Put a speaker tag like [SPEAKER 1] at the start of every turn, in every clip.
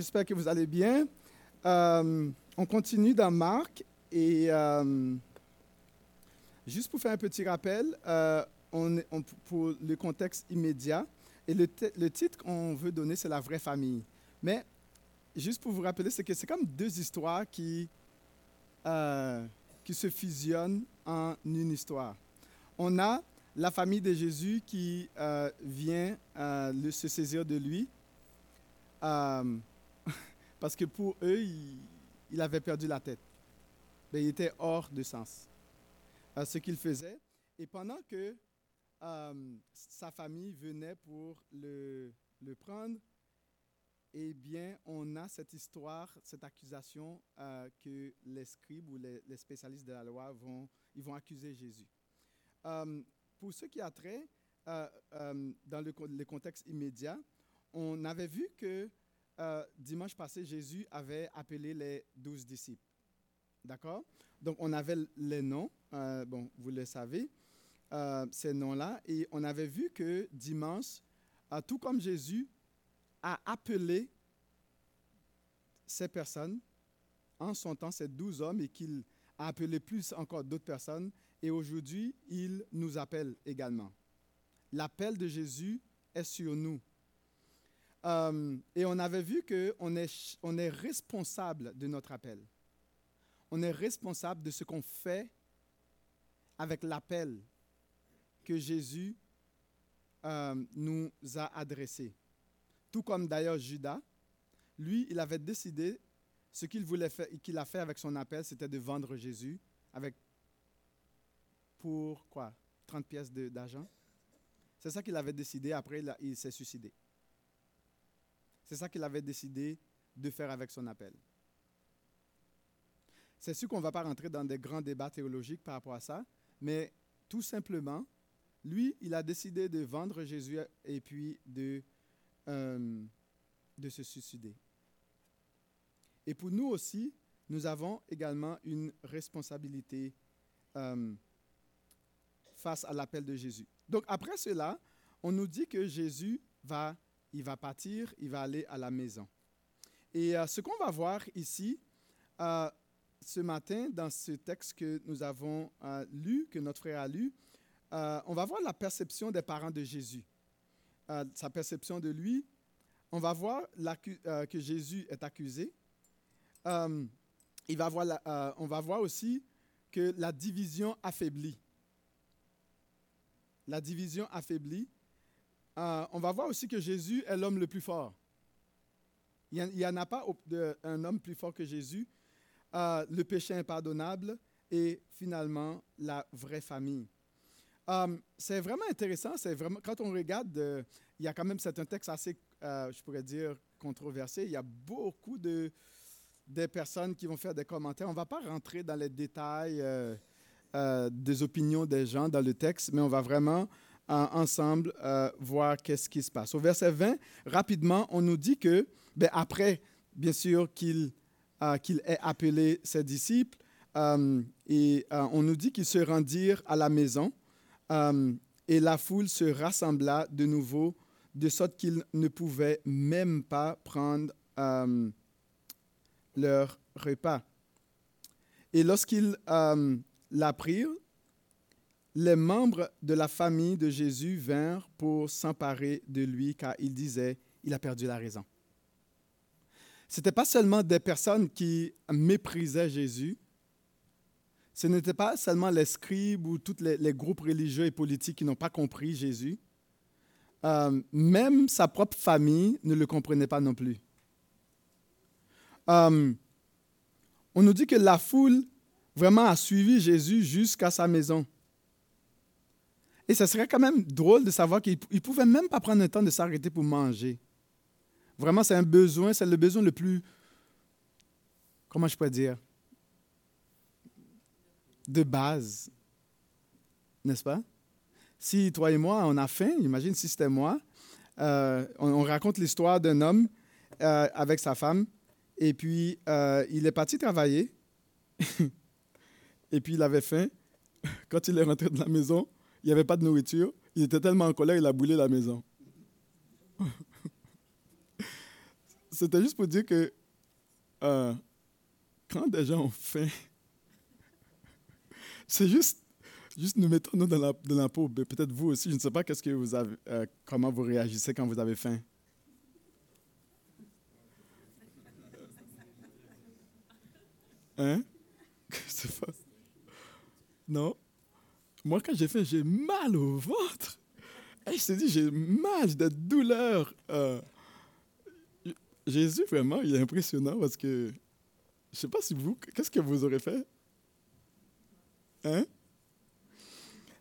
[SPEAKER 1] J'espère que vous allez bien. Euh, on continue dans Marc et euh, juste pour faire un petit rappel, euh, pour le contexte immédiat, et le, titre qu'on veut donner, c'est la vraie famille. Mais juste pour vous rappeler, c'est que c'est comme deux histoires qui, qui se fusionnent en une histoire. On a la famille de Jésus qui vient se saisir de lui. Parce que pour eux, il, avait perdu la tête. Il était hors de sens. euh, ce qu'il faisait. Et pendant que euh, sa famille venait pour le, prendre, eh bien, on a cette histoire, cette accusation euh, que les scribes ou les, spécialistes de la loi vont, ils vont accuser Jésus. Pour ce qui a trait, dans le, le contexte immédiat, on avait vu que euh, dimanche passé, Jésus avait appelé les douze disciples. D'accord? Donc, on avait les noms, euh, bon, vous le savez, euh, ces noms-là, et on avait vu que dimanche, tout comme Jésus a appelé ces personnes en son temps, ces douze hommes, et qu'il a appelé plus encore d'autres personnes, et aujourd'hui, il nous appelle également. L'appel de Jésus est sur nous. Euh, et on avait vu qu'on est, on est responsable de notre appel. On est responsable de ce qu'on fait avec l'appel que Jésus euh, nous a adressé. Tout comme d'ailleurs Judas, lui, il avait décidé, ce qu'il voulait faire, qu'il a fait avec son appel, c'était de vendre Jésus avec, pour quoi? 30 pièces d'argent? C'est ça qu'il avait décidé, après il s'est suicidé. C'est ça qu'il avait décidé de faire avec son appel. C'est sûr qu'on ne va pas rentrer dans des grands débats théologiques par rapport à ça, mais tout simplement, lui, il a décidé de vendre Jésus et puis de, euh, de se suicider. Et pour nous aussi, nous avons également une responsabilité euh, face à l'appel de Jésus. Donc après cela, on nous dit que Jésus va, il va partir, il va aller à la maison. Et euh, ce qu'on va voir ici, euh, ce matin, dans ce texte que nous avons euh, lu, que notre frère a lu, on va voir la perception des parents de Jésus. Sa perception de lui. On va voir que Jésus est accusé. Il va voir on va voir aussi que la division affaiblit. La division affaiblit. Euh, on va voir aussi que Jésus est l'homme le plus fort. Il n'y en a pas un homme plus fort que Jésus. Euh, le péché impardonnable et finalement la vraie famille. Euh, c'est vraiment intéressant. C'est vraiment quand on regarde, il y a quand même c'est un texte assez, je pourrais dire controversé. Il y a beaucoup de des personnes qui vont faire des commentaires. On ne va pas rentrer dans les détails des opinions des gens dans le texte, mais on va vraiment ensemble euh, voir qu'est-ce qui se passe. Au verset 20, rapidement, on nous dit que, ben, après, bien sûr, qu'il euh, ait appelé ses disciples, euh, et on nous dit qu'ils se rendirent à la maison, et la foule se rassembla de nouveau, de sorte qu'ils ne pouvaient même pas prendre leur repas. Et lorsqu'ils euh, l'apprirent, les membres de la famille de Jésus vinrent pour s'emparer de lui, car ils disaient, il a perdu la raison. Ce n'était pas seulement des personnes qui méprisaient Jésus, ce n'était pas seulement les scribes ou tous les, groupes religieux et politiques qui n'ont pas compris Jésus. Euh, même sa propre famille ne le comprenait pas non plus. Euh, on nous dit que la foule vraiment a suivi Jésus jusqu'à sa maison. Et ce serait quand même drôle de savoir qu'il ne pouvait même pas prendre le temps de s'arrêter pour manger. Vraiment, c'est un besoin, c'est le besoin le plus, comment je pourrais dire, de base, n'est-ce pas? Si toi et moi, on a faim, imagine si c'était moi, euh, on, on raconte l'histoire d'un homme euh, avec sa femme, et puis euh, il est parti travailler, et puis il avait faim. Quand il est rentré de la maison, il n'y avait pas de nourriture. Il était tellement en colère, il a boulé la maison. c'était juste pour dire que euh, quand des gens ont faim, c'est juste, juste nous mettons nous dans la, dans la peau. Peut-être vous aussi, je ne sais pas qu'est-ce que vous avez, euh, comment vous réagissez quand vous avez faim. Hein? C'est pas... Non? Moi, quand j'ai faim, j'ai mal au ventre. Et je te dis, j'ai mal, j'ai des douleurs. Euh, Jésus, vraiment, il est impressionnant parce que je ne sais pas si vous, qu'est-ce que vous aurez fait? Hein?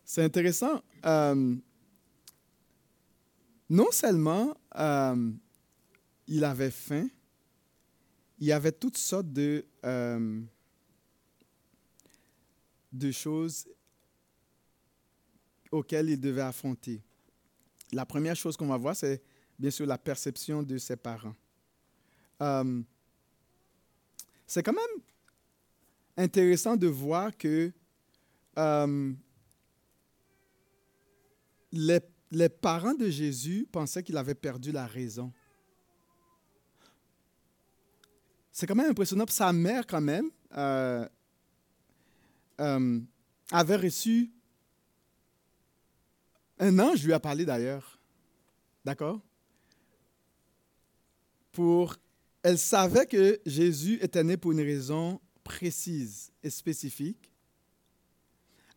[SPEAKER 1] C'est intéressant. Euh, non seulement euh, il avait faim, il y avait toutes sortes de, euh, de choses auxquelles il devait affronter. La première chose qu'on va voir, c'est bien sûr la perception de ses parents. Euh, c'est quand même intéressant de voir que euh, les, les, parents de Jésus pensaient qu'il avait perdu la raison. C'est quand même impressionnant. Sa mère, quand même, euh, avait reçu un ange lui a parlé d'ailleurs. D'accord? Pour elle savait que Jésus était né pour une raison précise et spécifique.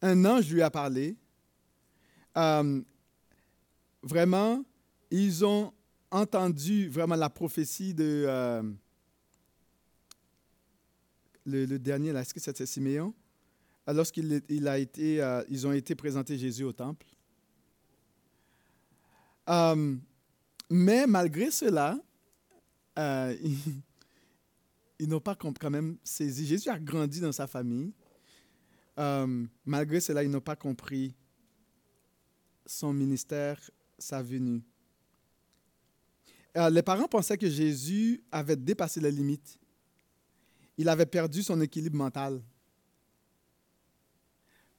[SPEAKER 1] Un ange lui a parlé. Euh, vraiment, ils ont entendu vraiment la prophétie de euh, le, dernier, est-ce que c'était Siméon? Lorsqu'ils euh, ont été présentés Jésus au temple. Mais malgré cela, euh, ils, n'ont pas quand même saisi. Jésus a grandi dans sa famille. Euh, malgré cela, ils n'ont pas compris son ministère, sa venue. Euh, les parents pensaient que Jésus avait dépassé les limites. Il avait perdu son équilibre mental.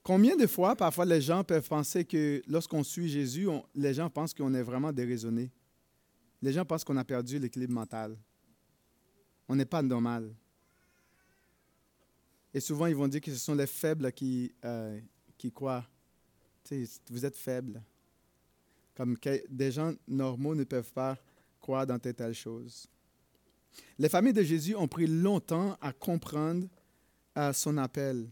[SPEAKER 1] Combien de fois, parfois, les gens peuvent penser que lorsqu'on suit Jésus, les gens pensent qu'on est vraiment déraisonné? Les gens pensent qu'on a perdu l'équilibre mental. On n'est pas normal. Et souvent, ils vont dire que ce sont les faibles qui, euh, qui croient. vous êtes faibles. Comme des gens normaux ne peuvent pas croire dans telle telle chose. Les familles de Jésus ont pris longtemps à comprendre euh, son appel.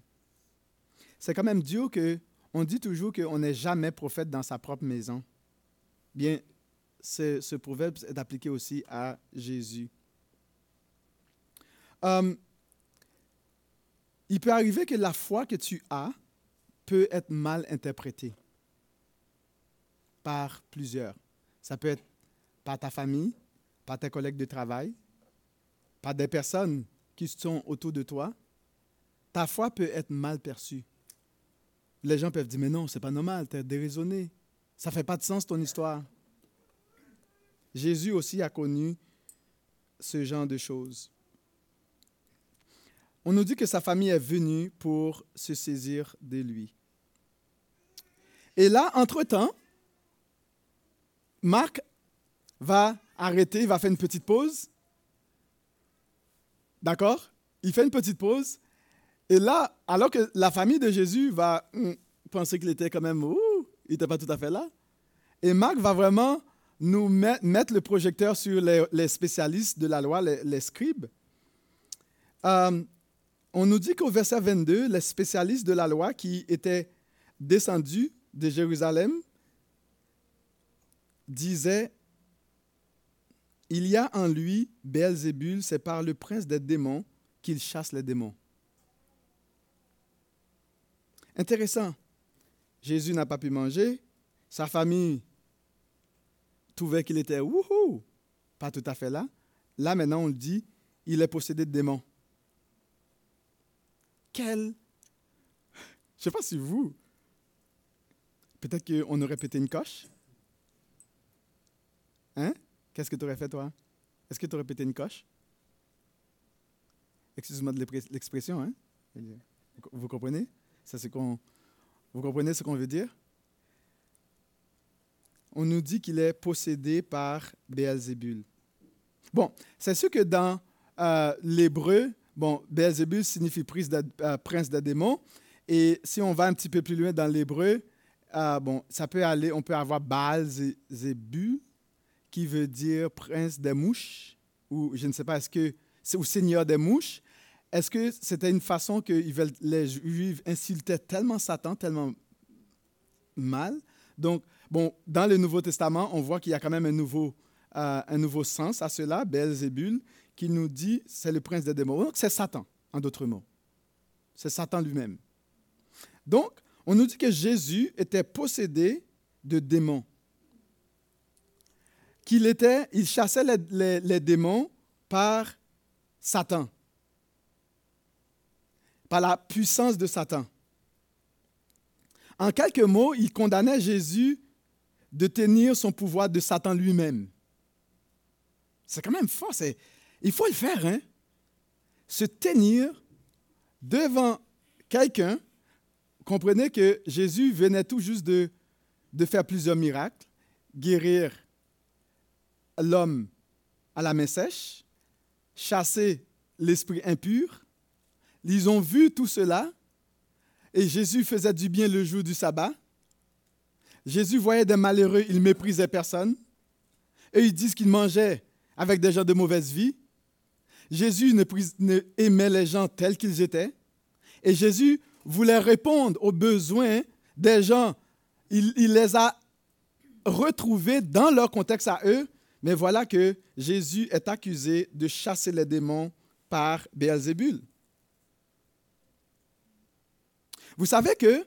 [SPEAKER 1] C'est quand même Dieu que on dit toujours qu'on n'est jamais prophète dans sa propre maison. Bien, ce, proverbe est appliqué aussi à Jésus. Euh, il peut arriver que la foi que tu as peut être mal interprétée par plusieurs. Ça peut être par ta famille, par tes collègues de travail, par des personnes qui sont autour de toi. Ta foi peut être mal perçue. Les gens peuvent dire, mais non, c'est pas normal, tu es déraisonné. Ça fait pas de sens ton histoire. Jésus aussi a connu ce genre de choses. On nous dit que sa famille est venue pour se saisir de lui. Et là, entre-temps, Marc va arrêter, il va faire une petite pause. D'accord? Il fait une petite pause. Et là, alors que la famille de Jésus va hum, penser qu'il était quand même, il n'était pas tout à fait là. Et Marc va vraiment nous mettre le projecteur sur les, spécialistes de la loi, les, scribes. Euh, on nous dit qu'au verset 22, les spécialistes de la loi qui étaient descendus de Jérusalem disaient Il y a en lui Beelzébul, c'est par le prince des démons qu'il chasse les démons. Intéressant. Jésus n'a pas pu manger, sa famille trouvait qu'il était wouhou, pas tout à fait là. Là, maintenant, on le dit, il est possédé de démons. Quel. Je ne sais pas si vous. Peut-être qu'on aurait pété une coche. Hein? Qu'est-ce que tu aurais fait, toi? Est-ce que tu aurais pété une coche? Excuse-moi de l'expression, hein? Vous comprenez? Vous comprenez ce qu'on veut dire? on nous dit qu'il est possédé par Béelzébul. Bon, c'est sûr que dans euh, l'hébreu, bon, signifie euh, prince des démons. Et si on va un petit peu plus loin dans l'hébreu, euh, bon, ça peut aller, on peut avoir Baal qui veut dire prince des mouches, ou je ne sais pas, est-ce que ou seigneur des mouches. Est-ce que c'était une façon que les Juifs insultaient tellement Satan, tellement mal? Donc, bon, dans le Nouveau Testament, on voit qu'il y a quand même un nouveau, euh, sens à cela, Beelzebul, qui nous dit c'est le prince des démons. Donc, c'est Satan, en d'autres mots. C'est Satan lui-même. Donc, on nous dit que Jésus était possédé de démons. Qu'il était, il chassait les démons par Satan par la puissance de Satan. En quelques mots, il condamnait Jésus de tenir son pouvoir de Satan lui-même. C'est quand même fort. Il faut le faire, hein? Se tenir devant quelqu'un. Comprenez que Jésus venait tout juste de, de faire plusieurs miracles, guérir l'homme à la main sèche, chasser l'esprit impur, ils ont vu tout cela et Jésus faisait du bien le jour du sabbat. Jésus voyait des malheureux, il méprisait personne. Et ils disent qu'il mangeait avec des gens de mauvaise vie. Jésus ne, aimait les gens tels qu'ils étaient. Et Jésus voulait répondre aux besoins des gens. Il, les a retrouvés dans leur contexte à eux. Mais voilà que Jésus est accusé de chasser les démons par Béelzébul. Vous savez que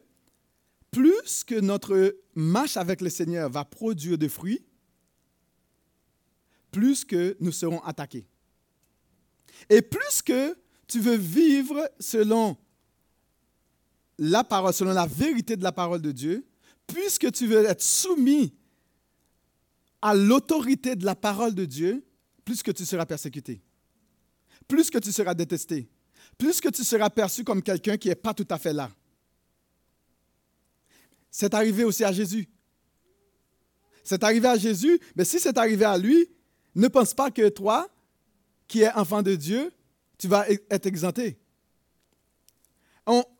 [SPEAKER 1] plus que notre marche avec le Seigneur va produire des fruits, plus que nous serons attaqués. Et plus que tu veux vivre selon la parole, selon la vérité de la parole de Dieu, puisque tu veux être soumis à l'autorité de la parole de Dieu, plus que tu seras persécuté, plus que tu seras détesté, plus que tu seras perçu comme quelqu'un qui n'est pas tout à fait là. C'est arrivé aussi à Jésus. C'est arrivé à Jésus, mais si c'est arrivé à lui, ne pense pas que toi, qui es enfant de Dieu, tu vas e-, être exempté.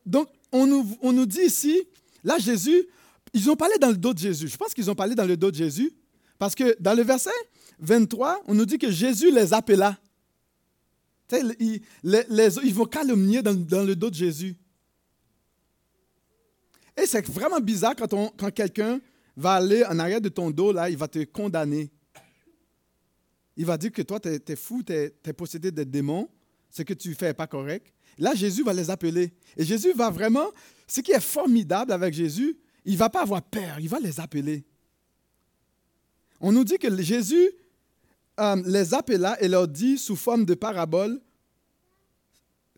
[SPEAKER 1] donc, on nous, dit ici, là, Jésus, ils ont parlé dans le dos de Jésus. Je pense qu'ils ont parlé dans le dos de Jésus, parce que dans le verset 23, on nous dit que Jésus les appela. Ils, vont calomnier dans le dos de Jésus. Et c'est vraiment bizarre quand, quelqu'un va aller en arrière de ton dos, là, il va te condamner. Il va dire que toi, tu es, fou, tu es, possédé de démons, ce que tu fais n'est pas correct. Là, Jésus va les appeler. Et Jésus va vraiment, ce qui est formidable avec Jésus, il ne va pas avoir peur, il va les appeler. On nous dit que Jésus euh, les appela et leur dit sous forme de parabole,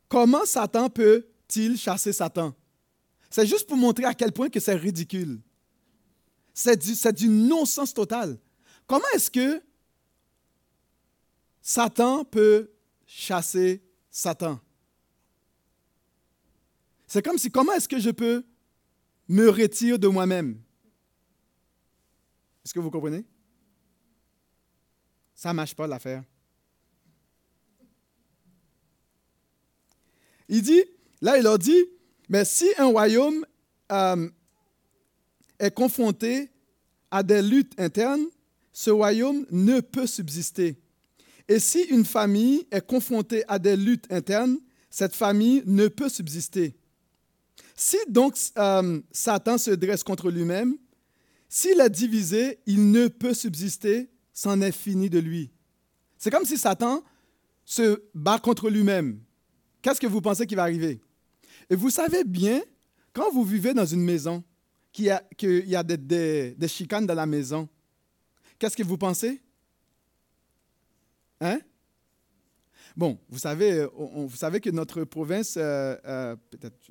[SPEAKER 1] comment Satan peut-il chasser Satan? C'est juste pour montrer à quel point que c'est ridicule. C'est du, du non-sens total. Comment est-ce que Satan peut chasser Satan? C'est comme si, comment est-ce que je peux me retirer de moi-même? Est-ce que vous comprenez? Ça ne marche pas l'affaire. Il dit, là, il leur dit, mais si un royaume euh, est confronté à des luttes internes, ce royaume ne peut subsister. Et si une famille est confrontée à des luttes internes, cette famille ne peut subsister. Si donc euh, Satan se dresse contre lui-même, s'il est divisé, il ne peut subsister, c'en est fini de lui. C'est comme si Satan se bat contre lui-même. Qu'est-ce que vous pensez qui va arriver? Et vous savez bien, quand vous vivez dans une maison, qu'il y a, y a des, des, chicanes dans la maison, qu'est-ce que vous pensez? Hein? Bon, vous savez, vous savez que notre province, euh, euh, peut-être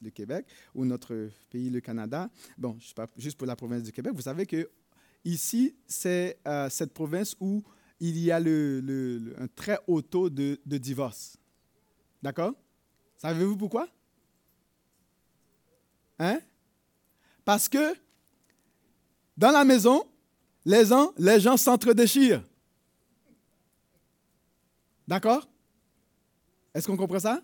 [SPEAKER 1] le Québec, ou notre pays, le Canada, bon, je pas, juste pour la province du Québec, vous savez que ici, c'est euh, cette province où il y a le, un très haut taux de, de divorce. D'accord? Savez-vous pourquoi? Hein? Parce que dans la maison, les gens, les s'entre-déchirent. D'accord? Est-ce qu'on comprend ça?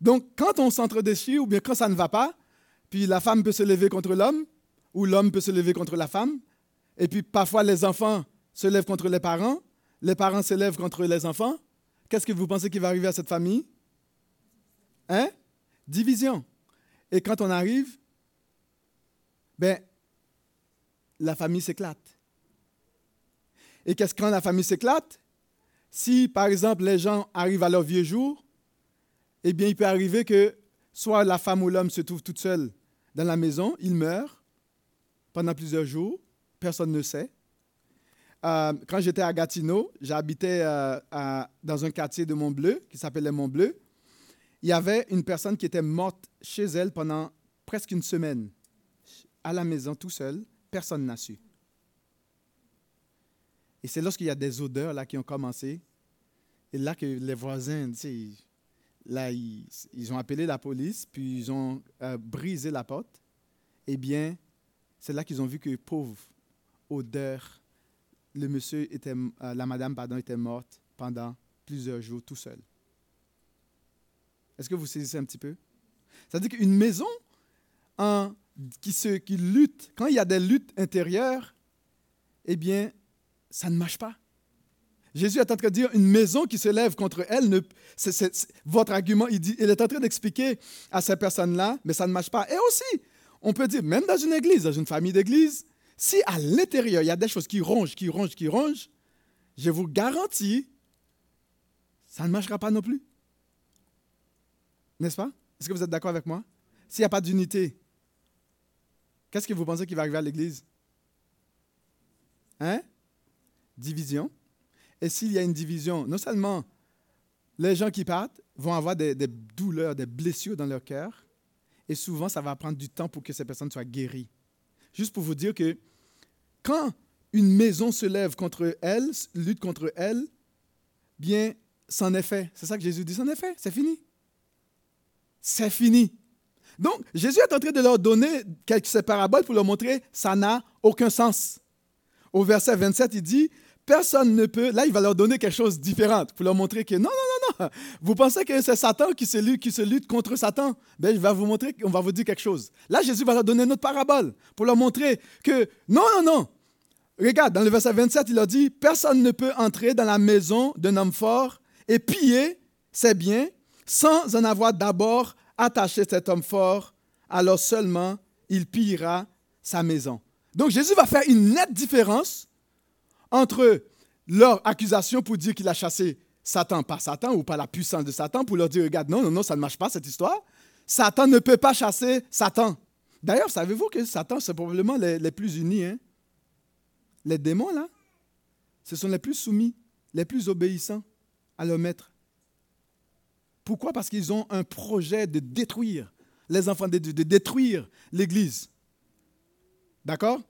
[SPEAKER 1] Donc, quand on s'entre-déchire ou bien quand ça ne va pas, puis la femme peut se lever contre l'homme, ou l'homme peut se lever contre la femme, et puis parfois les enfants se lèvent contre les parents, les parents se lèvent contre les enfants, qu'est-ce que vous pensez qui va arriver à cette famille? Hein? Division. Et quand on arrive, ben, la famille s'éclate. Et qu'est-ce quand la famille s'éclate? Si, par exemple, les gens arrivent à leur vieux jour, eh bien, il peut arriver que soit la femme ou l'homme se trouve toute seule dans la maison, il meurt pendant plusieurs jours, personne ne sait. Euh, quand j'étais à Gatineau, j'habitais euh, dans un quartier de Mont-Bleu qui s'appelait Mont-Bleu. Il y avait une personne qui était morte chez elle pendant presque une semaine, à la maison tout seul, personne n'a su. Et c'est lorsqu'il y a des odeurs là qui ont commencé, et là que les voisins, tu sais, là, ils, ont appelé la police, puis ils ont euh, brisé la porte. Eh bien, c'est là qu'ils ont vu que pauvre odeur, le monsieur était, euh, la madame pardon, était morte pendant plusieurs jours tout seul. Est-ce que vous saisissez un petit peu? C'est-à-dire qu'une maison qui, se, lutte, quand il y a des luttes intérieures, eh bien, ça ne marche pas. Jésus est en train de dire une maison qui se lève contre elle, votre argument, il, il est en train d'expliquer à ces personnes-là, mais ça ne marche pas. Et aussi, on peut dire, même dans une église, dans une famille d'église, si à l'intérieur, il y a des choses qui rongent, qui rongent, qui rongent, je vous garantis, ça ne marchera pas non plus. N'est-ce pas? Est-ce que vous êtes d'accord avec moi? S'il n'y a pas d'unité, qu'est-ce que vous pensez qui va arriver à l'Église? Hein? Division. Et s'il y a une division, non seulement les gens qui partent vont avoir des, des douleurs, des blessures dans leur cœur, et souvent ça va prendre du temps pour que ces personnes soient guéries. Juste pour vous dire que quand une maison se lève contre elle, lutte contre elle, bien, c'en est fait. C'est ça que Jésus dit, c'en est fait, c'est fini c'est fini. Donc, Jésus est en train de leur donner quelques paraboles pour leur montrer ça n'a aucun sens. Au verset 27, il dit Personne ne peut. Là, il va leur donner quelque chose de différent pour leur montrer que non, non, non, non. Vous pensez que c'est Satan qui se, lutte, contre Satan? Ben, Je vais vous montrer, on va vous dire quelque chose. Là, Jésus va leur donner une autre parabole pour leur montrer que non, non, non. Regarde, dans le verset 27, il leur dit Personne ne peut entrer dans la maison d'un homme fort et piller ses biens sans en avoir d'abord attaché cet homme fort, alors seulement il pillera sa maison. Donc Jésus va faire une nette différence entre leur accusation pour dire qu'il a chassé Satan par Satan ou par la puissance de Satan pour leur dire, regarde, non, non, non, ça ne marche pas cette histoire. Satan ne peut pas chasser Satan. D'ailleurs, savez-vous que Satan, c'est probablement les, plus unis. Hein? Les démons, là, ce sont les plus soumis, les plus obéissants à leur maître. Pourquoi? Parce qu'ils ont un projet de détruire les enfants de Dieu, de détruire l'Église. D'accord?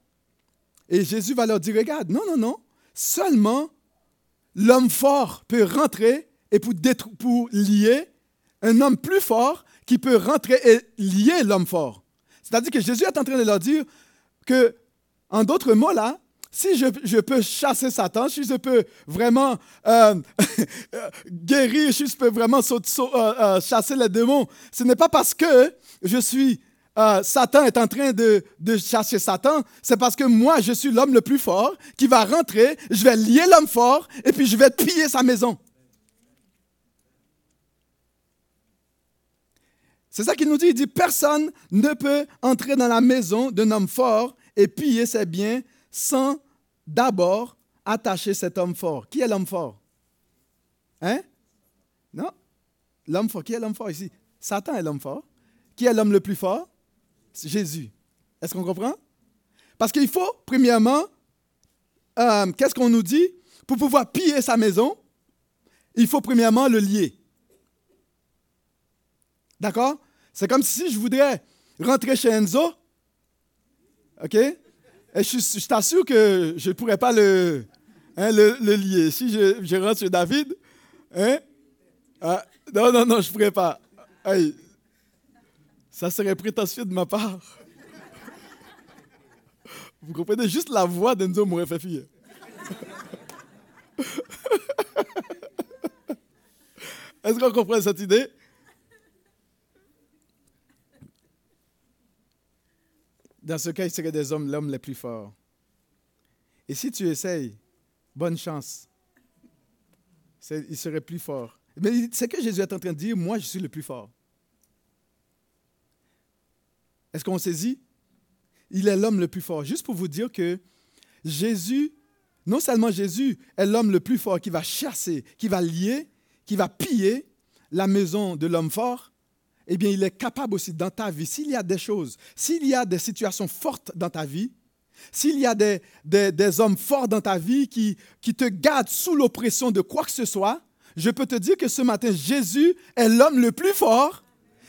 [SPEAKER 1] Et Jésus va leur dire, regarde, non, non, non, seulement l'homme fort peut rentrer et pour, pour lier un homme plus fort qui peut rentrer et lier l'homme fort. C'est-à-dire que Jésus est en train de leur dire que, en d'autres mots là, si je, peux chasser Satan, si je peux vraiment euh, guérir, si je peux vraiment euh, euh, chasser les démons, ce n'est pas parce que je suis Satan est en train de, de chasser Satan, c'est parce que moi, je suis l'homme le plus fort qui va rentrer, je vais lier l'homme fort et puis je vais piller sa maison. C'est ça qu'il nous dit. Il dit, personne ne peut entrer dans la maison d'un homme fort et piller ses biens sans d'abord attacher cet homme fort. Qui est l'homme fort? Hein? Non L'homme fort. Qui est l'homme fort ici? Satan est l'homme fort. Qui est l'homme le plus fort? Jésus. Est-ce qu'on comprend? Parce qu'il faut, premièrement, euh, qu'est-ce qu'on nous dit? Pour pouvoir piller sa maison, il faut premièrement le lier. D'accord? C'est comme si je voudrais rentrer chez Enzo, OK? Et je, t'assure que je ne pourrais pas le, hein, le, lier. Si je, rentre sur David, hein, ah, non, non, non, je ne pourrais pas. ça serait prétentieux de ma part. Vous comprenez Juste la voix d'Enzo m'aurait fait fuir. Est-ce qu'on comprend cette idée? Dans ce cas, il serait des hommes l'homme le plus fort. Et si tu essayes, bonne chance. Il serait plus fort. Mais c'est que Jésus est en train de dire, moi je suis le plus fort. Est-ce qu'on saisit? Il est l'homme le plus fort. Juste pour vous dire que Jésus, non seulement Jésus est l'homme le plus fort qui va chasser, qui va lier, qui va piller la maison de l'homme fort, eh bien, il est capable aussi dans ta vie, s'il y a des choses, s'il y a des situations fortes dans ta vie, s'il y a des, des, hommes forts dans ta vie qui, qui te gardent sous l'oppression de quoi que ce soit, je peux te dire que ce matin, Jésus est l'homme le plus fort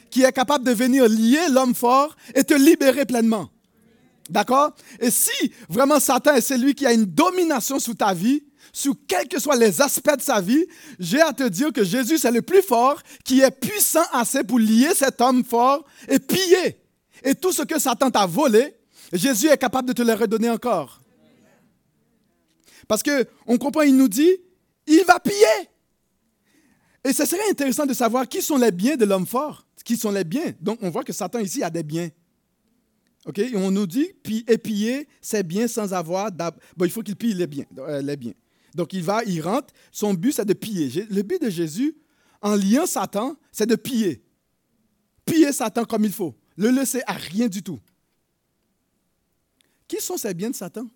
[SPEAKER 1] qui est capable de venir lier l'homme fort et te libérer pleinement. D'accord? Et si vraiment Satan est celui qui a une domination sous ta vie, sous quels que soient les aspects de sa vie, j'ai à te dire que Jésus, c'est le plus fort, qui est puissant assez pour lier cet homme fort et piller. Et tout ce que Satan t'a volé, Jésus est capable de te le redonner encore. Parce qu'on comprend, il nous dit, il va piller. Et ce serait intéressant de savoir qui sont les biens de l'homme fort. Qui sont les biens. Donc, on voit que Satan ici a des biens. OK? Et on nous dit, puis piller ses biens sans avoir. Bon, il faut qu'il pille les biens, euh, les biens. Donc, il va, il rentre. Son but, c'est de piller. Le but de Jésus, en liant Satan, c'est de piller. Piller Satan comme il faut. Le laisser à rien du tout. Qui sont ces biens de Satan?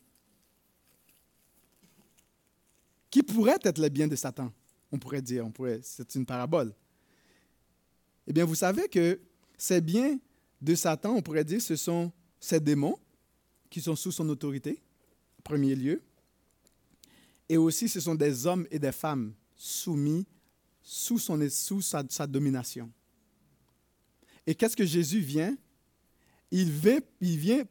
[SPEAKER 1] Qui pourraient être les biens de Satan? On pourrait dire, on pourrait, c'est une parabole. Eh bien, vous savez que ces biens de Satan, on pourrait dire, ce sont ces démons qui sont sous son autorité, en premier lieu. Et aussi, ce sont des hommes et des femmes soumis sous, son, sous sa, domination. Et qu'est-ce que Jésus vient? Il vient, il vient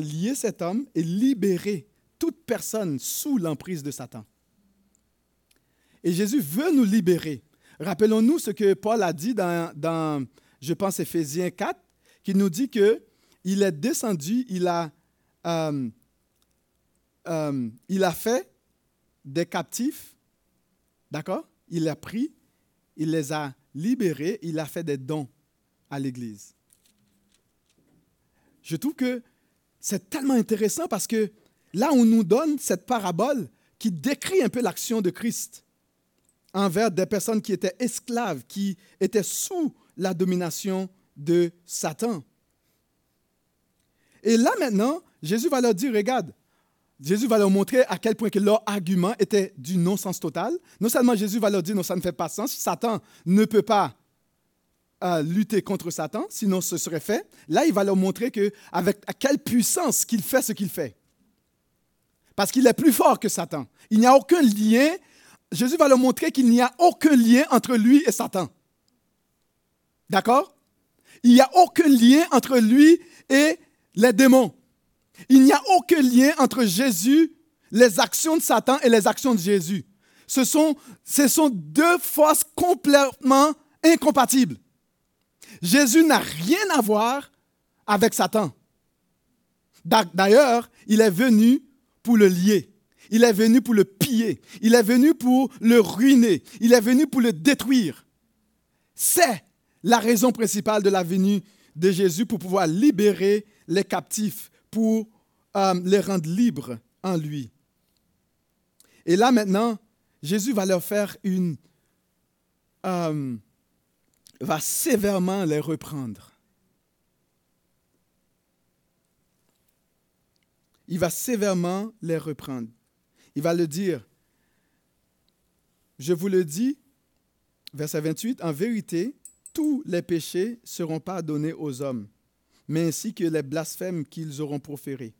[SPEAKER 1] lier cet homme et libérer toute personne sous l'emprise de Satan. Et Jésus veut nous libérer. Rappelons-nous ce que Paul a dit dans, dans je pense, Éphésiens 4, qui nous dit que il est descendu, il a, euh, euh, il a fait des captifs, d'accord? Il a pris, il les a libérés, il a fait des dons à l'Église. Je trouve que c'est tellement intéressant parce que là, on nous donne cette parabole qui décrit un peu l'action de Christ envers des personnes qui étaient esclaves, qui étaient sous la domination de Satan. Et là maintenant, Jésus va leur dire, regarde, Jésus va leur montrer à quel point que leur argument était du non-sens total. Non seulement Jésus va leur dire, non, ça ne fait pas sens, Satan ne peut pas à lutter contre Satan, sinon ce serait fait. Là, il va leur montrer que, avec quelle puissance qu'il fait ce qu'il fait. Parce qu'il est plus fort que Satan. Il n'y a aucun lien. Jésus va leur montrer qu'il n'y a aucun lien entre lui et Satan. D'accord? Il n'y a aucun lien entre lui et les démons. Il n'y a aucun lien entre Jésus, les actions de Satan et les actions de Jésus. Ce sont, ce sont deux forces complètement incompatibles. Jésus n'a rien à voir avec Satan. D'ailleurs, il est venu pour le lier. Il est venu pour le piller. Il est venu pour le ruiner. Il est venu pour le détruire. C'est la raison principale de la venue de Jésus pour pouvoir libérer les captifs, pour euh, les rendre libres en lui. Et là maintenant, Jésus va leur faire une, euh, va sévèrement les reprendre. Il va sévèrement les reprendre. Il va le dire, je vous le dis, verset 28, en vérité, tous les péchés seront pardonnés aux hommes, mais ainsi que les blasphèmes qu'ils auront proférés.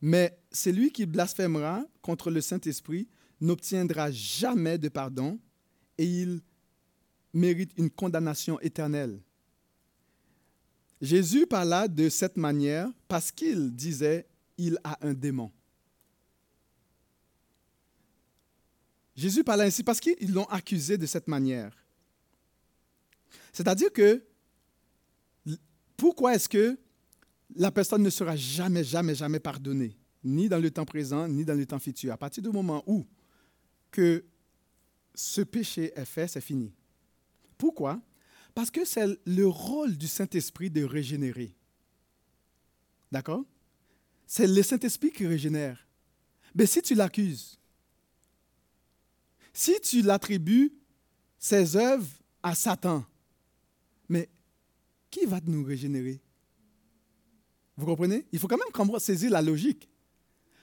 [SPEAKER 1] Mais celui qui blasphémera contre le Saint-Esprit n'obtiendra jamais de pardon et il mérite une condamnation éternelle. Jésus parla de cette manière parce qu'il disait il a un démon. Jésus parla ainsi parce qu'ils l'ont accusé de cette manière. C'est-à-dire que pourquoi est-ce que la personne ne sera jamais, jamais, jamais pardonnée, ni dans le temps présent, ni dans le temps futur À partir du moment où que ce péché est fait, c'est fini. Pourquoi? Parce que c'est le rôle du Saint-Esprit de régénérer. D'accord? C'est le Saint-Esprit qui régénère. Mais si tu l'accuses, si tu l'attribues ses œuvres à Satan, mais qui va nous régénérer? Vous comprenez? Il faut quand même qu'on saisir la logique.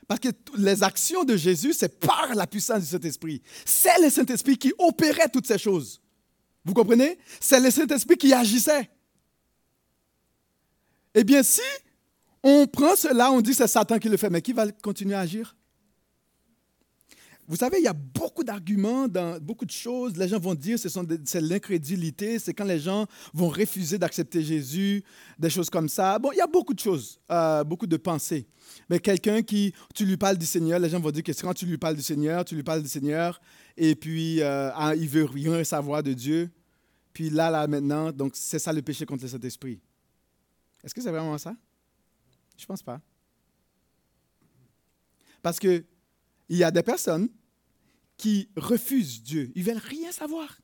[SPEAKER 1] Parce que les actions de Jésus, c'est par la puissance du Saint-Esprit. C'est le Saint-Esprit qui opérait toutes ces choses. Vous comprenez? C'est le Saint-Esprit qui agissait. Eh bien, si on prend cela, on dit c'est Satan qui le fait, mais qui va continuer à agir? Vous savez, il y a beaucoup d'arguments dans beaucoup de choses. Les gens vont dire que c'est l'incrédulité, c'est quand les gens vont refuser d'accepter Jésus, des choses comme ça. Bon, il y a beaucoup de choses, euh, beaucoup de pensées. Mais quelqu'un qui, tu lui parles du Seigneur, les gens vont dire que quand tu lui parles du Seigneur, tu lui parles du Seigneur, et puis euh, ah, il veut rien savoir de Dieu. Puis là, là, maintenant, donc c'est ça le péché contre le Saint-Esprit. Est-ce que c'est vraiment ça? Je ne pense pas. Parce que il y a des personnes qui refusent Dieu. Ils ne veulent rien savoir.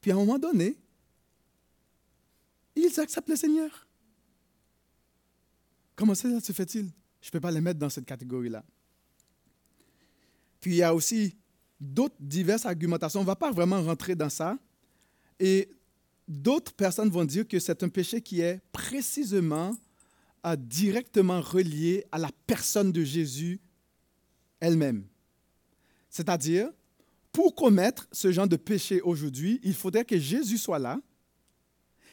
[SPEAKER 1] Puis à un moment donné, ils acceptent le Seigneur. Comment ça se fait-il? Je ne peux pas les mettre dans cette catégorie-là. Puis il y a aussi d'autres diverses argumentations. On ne va pas vraiment rentrer dans ça. Et d'autres personnes vont dire que c'est un péché qui est précisément directement relié à la personne de Jésus elle-même. C'est-à-dire, pour commettre ce genre de péché aujourd'hui, il faudrait que Jésus soit là,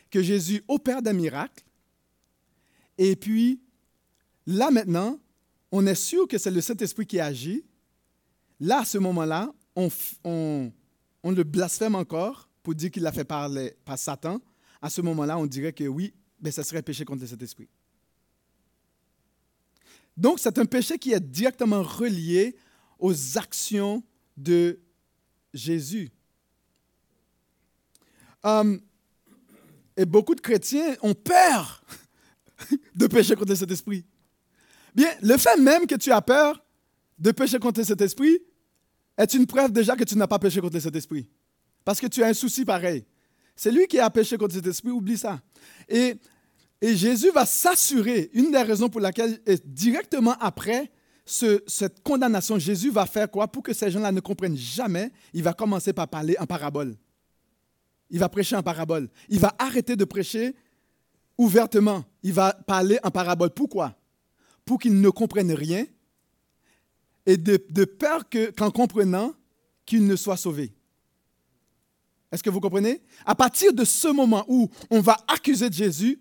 [SPEAKER 1] que Jésus opère des miracles, et puis là maintenant, on est sûr que c'est le Saint-Esprit qui agit. Là, à ce moment-là, on, on, le blasphème encore pour dire qu'il l'a fait par, par Satan. À ce moment-là, on dirait que oui, mais ce serait péché contre le Saint-Esprit. Donc, c'est un péché qui est directement relié aux actions de Jésus. Hum, et beaucoup de chrétiens ont peur de pécher contre cet esprit. Bien, le fait même que tu as peur de pécher contre cet esprit est une preuve déjà que tu n'as pas péché contre cet esprit. Parce que tu as un souci pareil. C'est lui qui a péché contre cet esprit, oublie ça. Et Jésus va s'assurer, une des raisons pour laquelle, directement après cette condamnation, Jésus va faire quoi? Pour que ces gens-là ne comprennent jamais, il va commencer par parler en parabole. Il va prêcher en parabole. Il va arrêter de prêcher ouvertement. Il va parler en parabole. Pourquoi? Pour qu'ils ne comprennent rien et de, peur qu'en comprenant, qu'ils ne soient sauvés. Est-ce que vous comprenez? À partir de ce moment où on va accuser Jésus,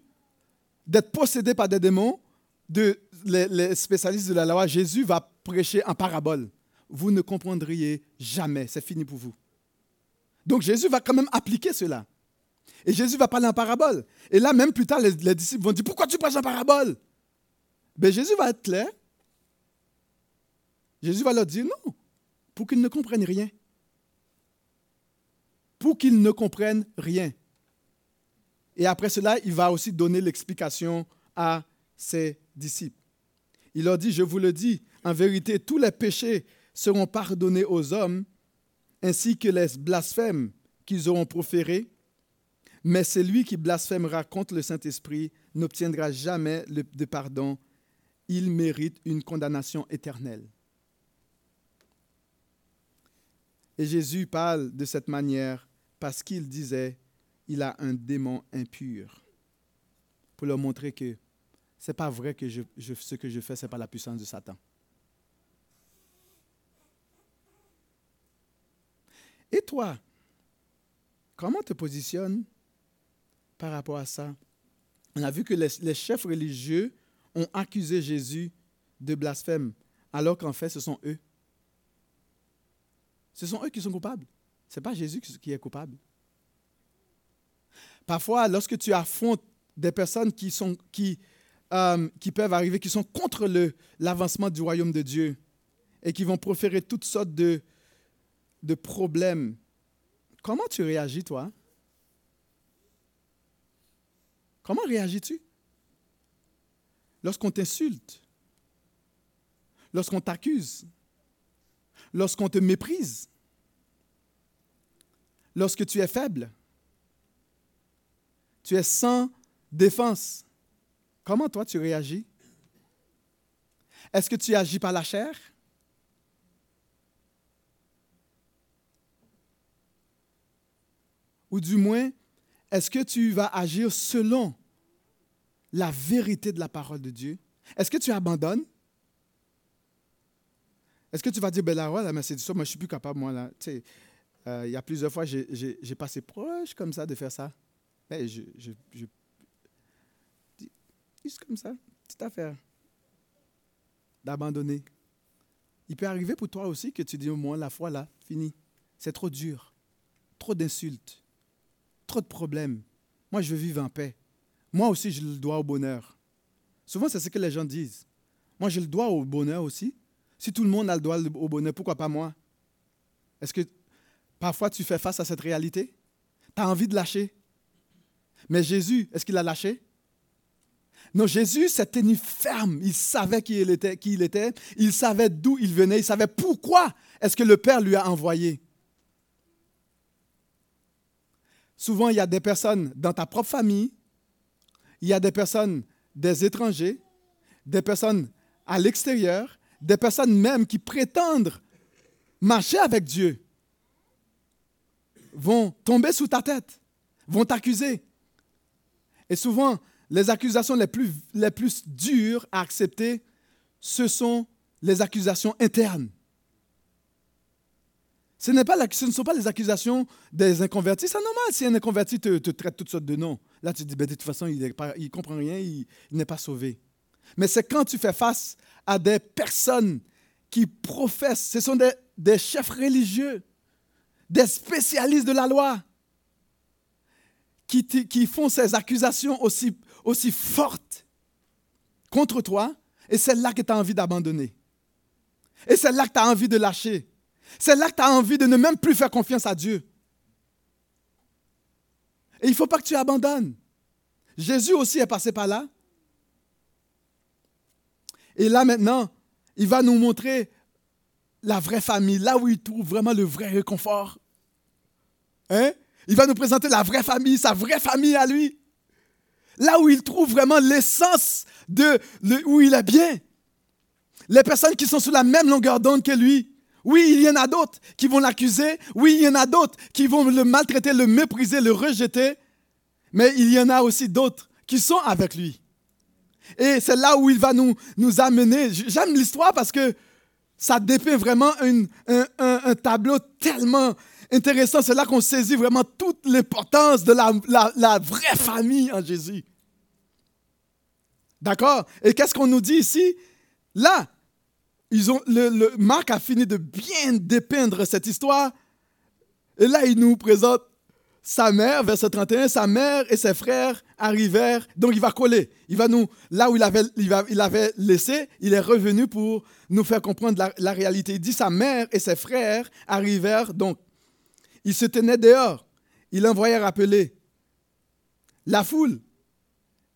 [SPEAKER 1] d'être possédé par des démons, de, les, spécialistes de la loi, Jésus va prêcher en parabole. Vous ne comprendriez jamais, c'est fini pour vous. Donc Jésus va quand même appliquer cela. Et Jésus va parler en parabole. Et là, même plus tard, les, disciples vont dire, pourquoi tu prêches en parabole? Mais ben, Jésus va être clair. Jésus va leur dire non, pour qu'ils ne comprennent rien. Pour qu'ils ne comprennent rien. Et après cela, il va aussi donner l'explication à ses disciples. Il leur dit, je vous le dis, en vérité, tous les péchés seront pardonnés aux hommes, ainsi que les blasphèmes qu'ils auront proférés, mais celui qui blasphémera contre le Saint-Esprit n'obtiendra jamais de pardon. Il mérite une condamnation éternelle. Et Jésus parle de cette manière parce qu'il disait, il a un démon impur pour leur montrer que ce n'est pas vrai que ce que je fais, ce n'est pas la puissance de Satan. Et toi, comment te positionnes par rapport à ça? On a vu que les, les chefs religieux ont accusé Jésus de blasphème, alors qu'en fait, ce sont eux. Ce sont eux qui sont coupables. Ce n'est pas Jésus qui est coupable. Parfois, lorsque tu affrontes des personnes qui, euh, peuvent arriver, qui sont contre l'avancement du royaume de Dieu et qui vont proférer toutes sortes de problèmes, comment tu réagis, toi? Comment réagis-tu? Lorsqu'on t'insulte, lorsqu'on t'accuse, lorsqu'on te méprise, lorsque tu es faible, tu es sans défense. Comment toi tu réagis? Est-ce que tu agis par la chair? Ou du moins, est-ce que tu vas agir selon la vérité de la parole de Dieu? Est-ce que tu abandonnes? Est-ce que tu vas dire, ben là, ouais, mais c'est ça, moi je suis plus capable, moi là. Tu sais, euh, il y a plusieurs fois, j'ai passé proche comme ça de faire ça. Je, je, je juste comme ça, petite affaire d'abandonner. Il peut arriver pour toi aussi que tu dis au moins la foi là, fini. C'est trop dur, trop d'insultes, trop de problèmes. Moi, je veux vivre en paix. Moi aussi, je le dois au bonheur. Souvent, c'est ce que les gens disent. Moi, je le dois au bonheur aussi. Si tout le monde a le droit au bonheur, pourquoi pas moi? Est-ce que parfois tu fais face à cette réalité? Tu as envie de lâcher? Mais Jésus, est-ce qu'il a lâché? Non, Jésus s'est tenu ferme. Il savait qui il était, qui il, était. il savait d'où il venait, il savait pourquoi est-ce que le Père lui a envoyé. Souvent, il y a des personnes dans ta propre famille, il y a des personnes, des étrangers, des personnes à l'extérieur, des personnes même qui prétendent marcher avec Dieu, vont tomber sous ta tête, vont t'accuser. Et souvent, les accusations les plus, dures à accepter, ce sont les accusations internes. Ce, ne sont pas les accusations des inconvertis. C'est normal si un inconverti te, te, traite toutes sortes de noms. Là, tu te dis, ben, de toute façon, il ne comprend rien, il, n'est pas sauvé. Mais c'est quand tu fais face à des personnes qui professent, ce sont des chefs religieux, des spécialistes de la loi, qui, font ces accusations aussi, aussi forte contre toi, et c'est là que tu as envie d'abandonner. Et c'est là que tu as envie de lâcher. C'est là que tu as envie de ne même plus faire confiance à Dieu. Et il ne faut pas que tu abandonnes. Jésus aussi est passé par là. Et là maintenant, il va nous montrer la vraie famille, là où il trouve vraiment le vrai réconfort. Hein? Il va nous présenter la vraie famille, sa vraie famille à lui. Là où il trouve vraiment l'essence de où il est bien. Les personnes qui sont sur la même longueur d'onde que lui. Oui, il y en a d'autres qui vont l'accuser. Oui, il y en a d'autres qui vont le maltraiter, le mépriser, le rejeter. Mais il y en a aussi d'autres qui sont avec lui. Et c'est là où il va nous, nous amener. J'aime l'histoire parce que ça dépeint vraiment un, un, tableau tellement intéressant. C'est là qu'on saisit vraiment toute l'importance de la, la, vraie famille en Jésus. D'accord? Et qu'est-ce qu'on nous dit ici? Là, ils ont, le, Marc a fini de bien dépeindre cette histoire. Et là, il nous présente sa mère, verset 31, sa mère et ses frères arrivèrent. Donc, il va coller. Il va nous, là où il avait, il, laissé, il est revenu pour nous faire comprendre la, la réalité. Il dit sa mère et ses frères arrivèrent. Donc, il se tenait dehors. Il envoyait rappeler. La foule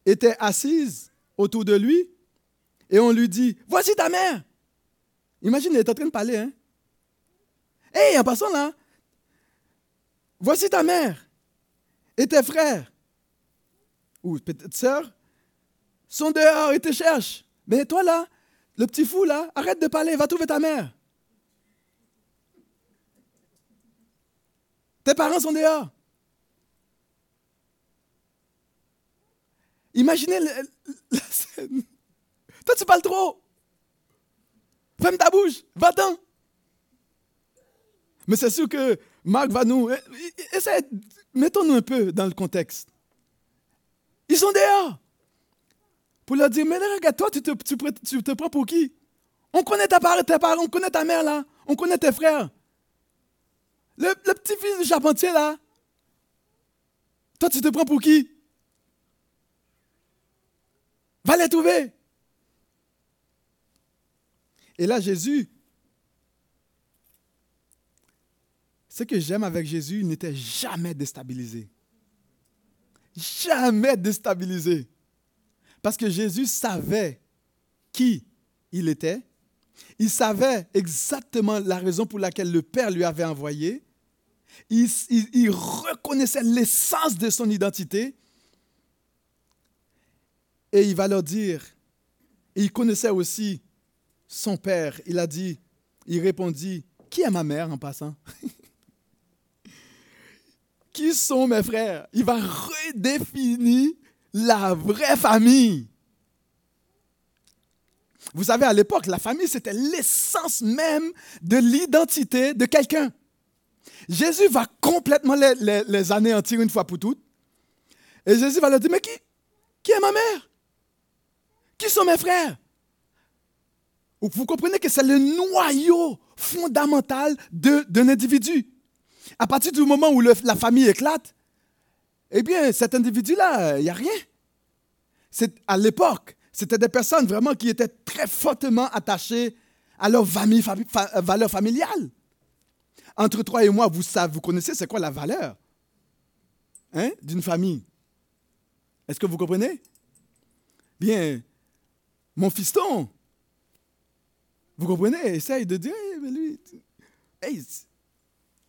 [SPEAKER 1] était assise autour de lui et on lui dit Voici ta mère. Imagine, il est en train de parler. Hein? Hé, en passant là, voici ta mère et tes frères ou peut-être sœurs sont dehors et te cherchent. Mais toi là, le petit fou là, arrête de parler, va trouver ta mère. Tes parents sont dehors. Imaginez la scène. Toi, tu parles trop. Ferme ta bouche. Va-t'en. Mais c'est sûr que Marc va nous. Essaye, mettons-nous un peu dans le contexte. Ils sont dehors. Pour leur dire, mais regarde, toi, tu te, tu, te prends pour qui? On connaît ta tes parents, on connaît ta mère là, on connaît tes frères. Le, petit-fils du charpentier, là. Toi, tu te prends pour qui? Va les trouver. Et là, Jésus, ce que j'aime avec Jésus, il n'était jamais déstabilisé. Jamais déstabilisé. Parce que Jésus savait qui il était. Il savait exactement la raison pour laquelle le Père lui avait envoyé il, reconnaissait l'essence de son identité Et il va leur dire, et il connaissait aussi son père. Il a dit, il répondit, qui est ma mère en passant? Qui sont mes frères? Il va redéfinir la vraie famille. Vous savez, à l'époque, la famille, c'était l'essence même de l'identité de quelqu'un. Jésus va complètement les, les, anéantir une fois pour toutes. Et Jésus va leur dire, mais qui, qui est ma mère? Qui sont mes frères? Vous comprenez que c'est le noyau fondamental d'un individu. À partir du moment où la famille éclate, eh bien, cet individu-là, il n'y a rien. À l'époque, c'était des personnes vraiment qui étaient très fortement attachées à leur famille, valeur familiale. Entre toi et moi, vous, savez, vous connaissez c'est quoi la valeur hein, d'une famille? Est-ce que vous comprenez? Bien, mon fiston, vous comprenez? Essaye de dire, mais lui,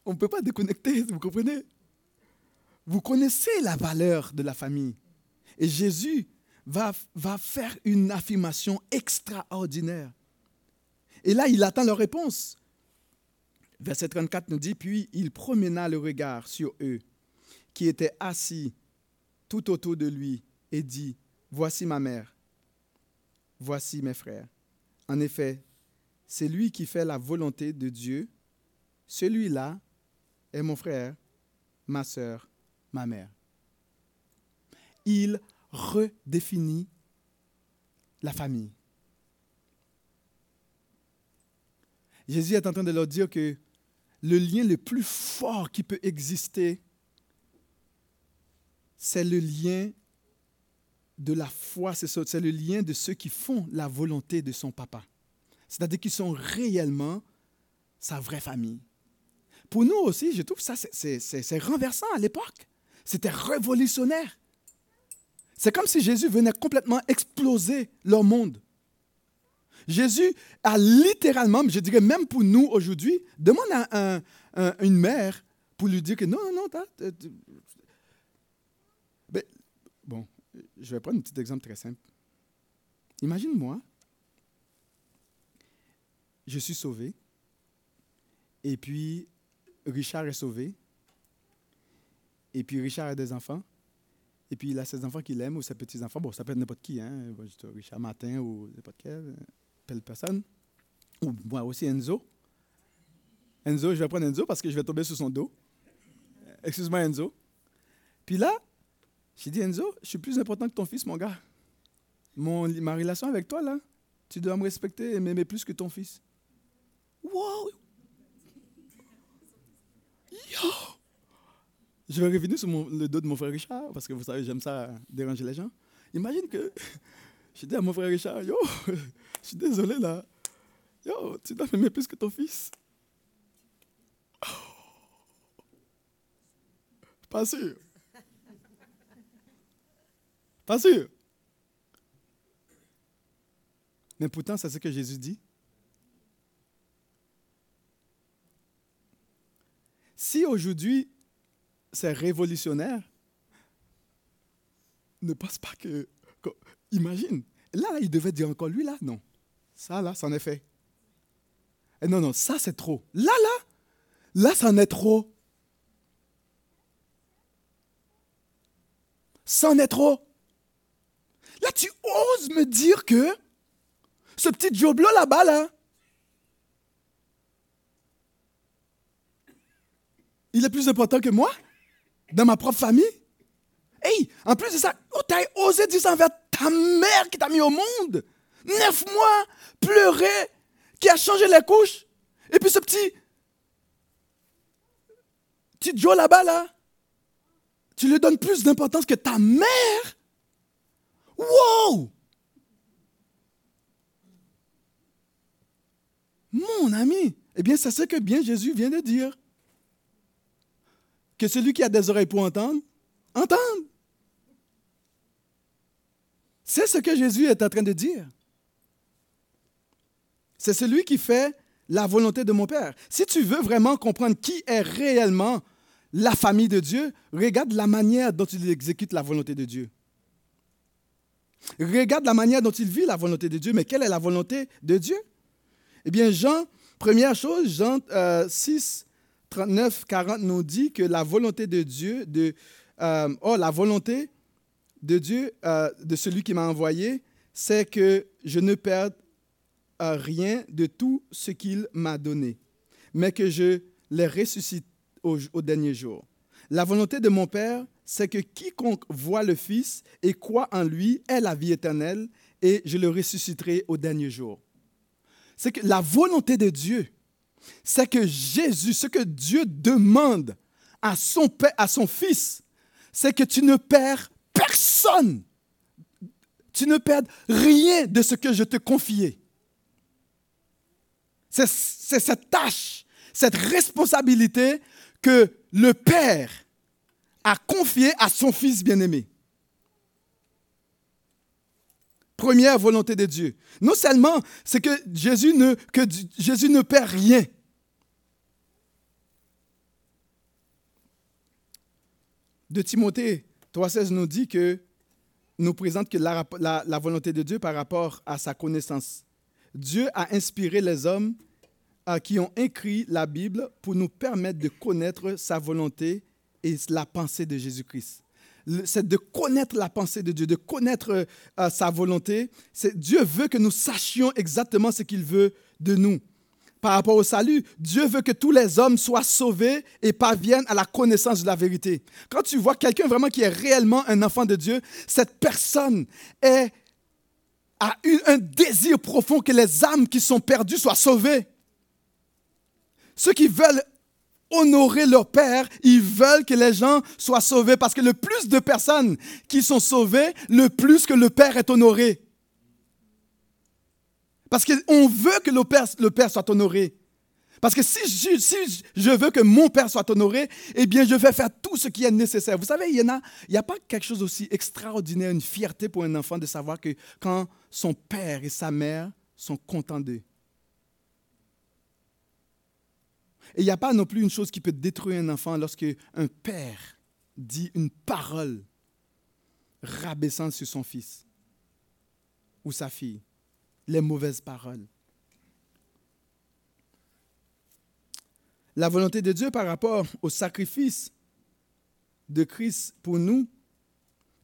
[SPEAKER 1] on ne peut pas déconnecter, vous comprenez? Vous connaissez la valeur de la famille. Et Jésus va, va faire une affirmation extraordinaire. Et là, il attend leur réponse. Verset 34 nous dit, puis il promena le regard sur eux qui étaient assis tout autour de lui et dit, voici ma mère, voici mes frères. En effet, c'est lui qui fait la volonté de Dieu. Celui-là est mon frère, ma sœur, ma mère. Il redéfinit la famille. Jésus est en train de leur dire que le lien le plus fort qui peut exister, c'est le lien de la foi, c'est le lien de ceux qui font la volonté de son papa. C'est-à-dire qu'ils sont réellement sa vraie famille. Pour nous aussi, je trouve ça, c'est renversant à l'époque. C'était révolutionnaire. C'est comme si Jésus venait complètement exploser leur monde. Jésus a littéralement, je dirais même pour nous aujourd'hui, demande à une mère pour lui dire que non, non, non. Ben, bon, je vais prendre un petit exemple très simple. Imagine-moi, je suis sauvé, et puis Richard est sauvé, et puis Richard a des enfants, et puis il a ses enfants qu'il aime ou ses petits-enfants. Bon, ça peut être n'importe qui, hein? Richard Martin ou n'importe quelle, personne. Ou moi aussi Enzo. Enzo, je vais prendre Enzo parce que je vais tomber sur son dos. Excuse-moi Enzo. Puis là, j'ai dit Enzo, je suis plus important que ton fils, mon gars. Mon, ma relation avec toi, là, tu dois me respecter et m'aimer plus que ton fils. Wow! Yo! Je vais revenir sur le dos de mon frère Richard, parce que vous savez, j'aime ça déranger les gens. Imagine que je dis à mon frère Richard, yo, je suis désolé là. Yo, tu dois m'aimer plus que ton fils. Pas sûr. Pas sûr. Mais pourtant, c'est ce que Jésus dit. Si aujourd'hui, c'est révolutionnaire. Ne pense pas que, Imagine. Là, il devait dire encore lui, là, non. Ça, là, c'en est fait. Et eh, non, non, ça, c'est trop. Là, là, là, c'en est trop. C'en est trop. Là, tu oses me dire que ce petit job là-bas, là, il est plus important que moi dans ma propre famille? Hey, en plus de ça, oh, t'as osé dire ça envers ta mère qui t'a mis au monde? Neuf mois, pleurer, qui a changé les couches. Et puis ce petit, petit Joe là-bas, là, tu lui donnes plus d'importance que ta mère. Wow! Mon ami, eh bien, c'est ce que bien Jésus vient de dire que celui qui a des oreilles pour entendre, entende. C'est ce que Jésus est en train de dire. C'est celui qui fait la volonté de mon Père. Si tu veux vraiment comprendre qui est réellement la famille de Dieu, regarde la manière dont il exécute la volonté de Dieu. Regarde la manière dont il vit la volonté de Dieu. Mais quelle est la volonté de Dieu? Eh bien, Jean, première chose, Jean 6, 39, 40 nous dit que la volonté de Dieu, de, euh, oh, la volonté de Dieu, euh, de celui qui m'a envoyé, c'est que je ne perde rien de tout ce qu'il m'a donné, mais que je les ressuscite au, au dernier jour. La volonté de mon Père, c'est que quiconque voit le Fils et croit en lui ait la vie éternelle, et je le ressusciterai au dernier jour. C'est que la volonté de Dieu, c'est que Jésus, ce que Dieu demande à son, père, à son Fils, c'est que tu ne perds personne. Tu ne perds rien de ce que je te confiais. C'est cette tâche, cette responsabilité que le Père a confiée à son Fils bien-aimé. Première volonté de Dieu. Non seulement c'est que Jésus ne, perd rien, de Timothée 3,16 nous dit que nous présente que la, volonté de Dieu par rapport à sa connaissance. Dieu a inspiré les hommes à qui ont écrit la Bible pour nous permettre de connaître sa volonté et la pensée de Jésus-Christ. C'est de connaître la pensée de Dieu, de connaître euh, sa volonté. Dieu veut que nous sachions exactement ce qu'il veut de nous par rapport au salut. Dieu veut que tous les hommes soient sauvés et parviennent à la connaissance de la vérité. Quand tu vois quelqu'un vraiment qui est réellement un enfant de Dieu, cette personne est, a eu un désir profond que les âmes qui sont perdues soient sauvées. Ceux qui veulent honorer leur Père, ils veulent que les gens soient sauvés parce que le plus de personnes qui sont sauvées, le plus que le Père est honoré. Parce qu'on veut que le Père, soit honoré. Parce que si je, veux que mon Père soit honoré, eh bien, je vais faire tout ce qui est nécessaire. Vous savez, il n'y a, a pas quelque chose aussi extraordinaire, une fierté pour un enfant de savoir que quand son père et sa mère sont contents d'eux. Et il n'y a pas non plus une chose qui peut détruire un enfant lorsque un père dit une parole rabaissante sur son fils ou sa fille les mauvaises paroles. La volonté de Dieu par rapport au sacrifice de Christ pour nous,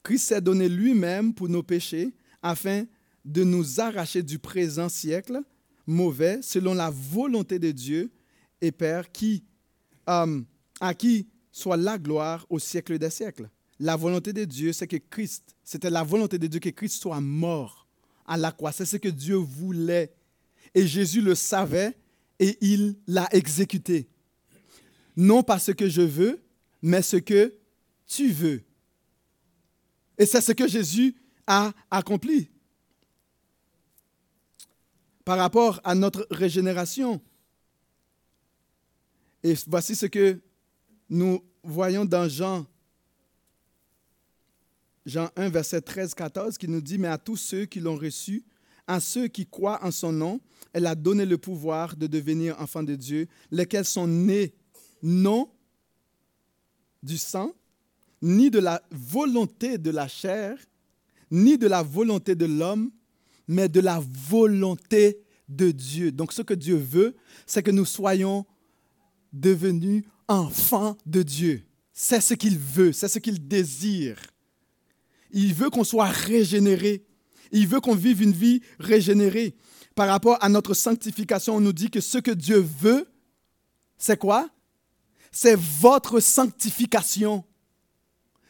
[SPEAKER 1] Christ s'est donné lui-même pour nos péchés afin de nous arracher du présent siècle mauvais selon la volonté de Dieu et Père qui, euh, à qui soit la gloire au siècle des siècles. La volonté de Dieu, c'est que Christ, c'était la volonté de Dieu que Christ soit mort à la croix. C'est ce que Dieu voulait. Et Jésus le savait et il l'a exécuté. Non pas ce que je veux, mais ce que tu veux. Et c'est ce que Jésus a accompli. Par rapport à notre régénération. Et voici ce que nous voyons dans Jean Jean 1, verset 13-14, qui nous dit, mais à tous ceux qui l'ont reçu, à ceux qui croient en son nom, elle a donné le pouvoir de devenir enfants de Dieu, lesquels sont nés non du sang, ni de la volonté de la chair, ni de la volonté de l'homme, mais de la volonté de Dieu. Donc ce que Dieu veut, c'est que nous soyons devenus enfants de Dieu. C'est ce qu'il veut, c'est ce qu'il désire. Il veut qu'on soit régénéré. Il veut qu'on vive une vie régénérée. Par rapport à notre sanctification, on nous dit que ce que Dieu veut, c'est quoi? C'est votre sanctification.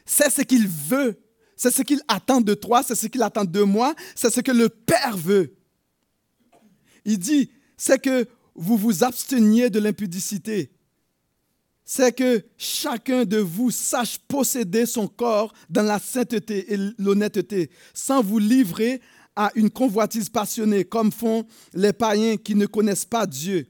[SPEAKER 1] C'est ce qu'il veut. C'est ce qu'il attend de toi, c'est ce qu'il attend de moi, c'est ce que le Père veut. Il dit, c'est que vous vous absteniez de l'impudicité, c'est que chacun de vous sache posséder son corps dans la sainteté et l'honnêteté, sans vous livrer à une convoitise passionnée, comme font les païens qui ne connaissent pas Dieu.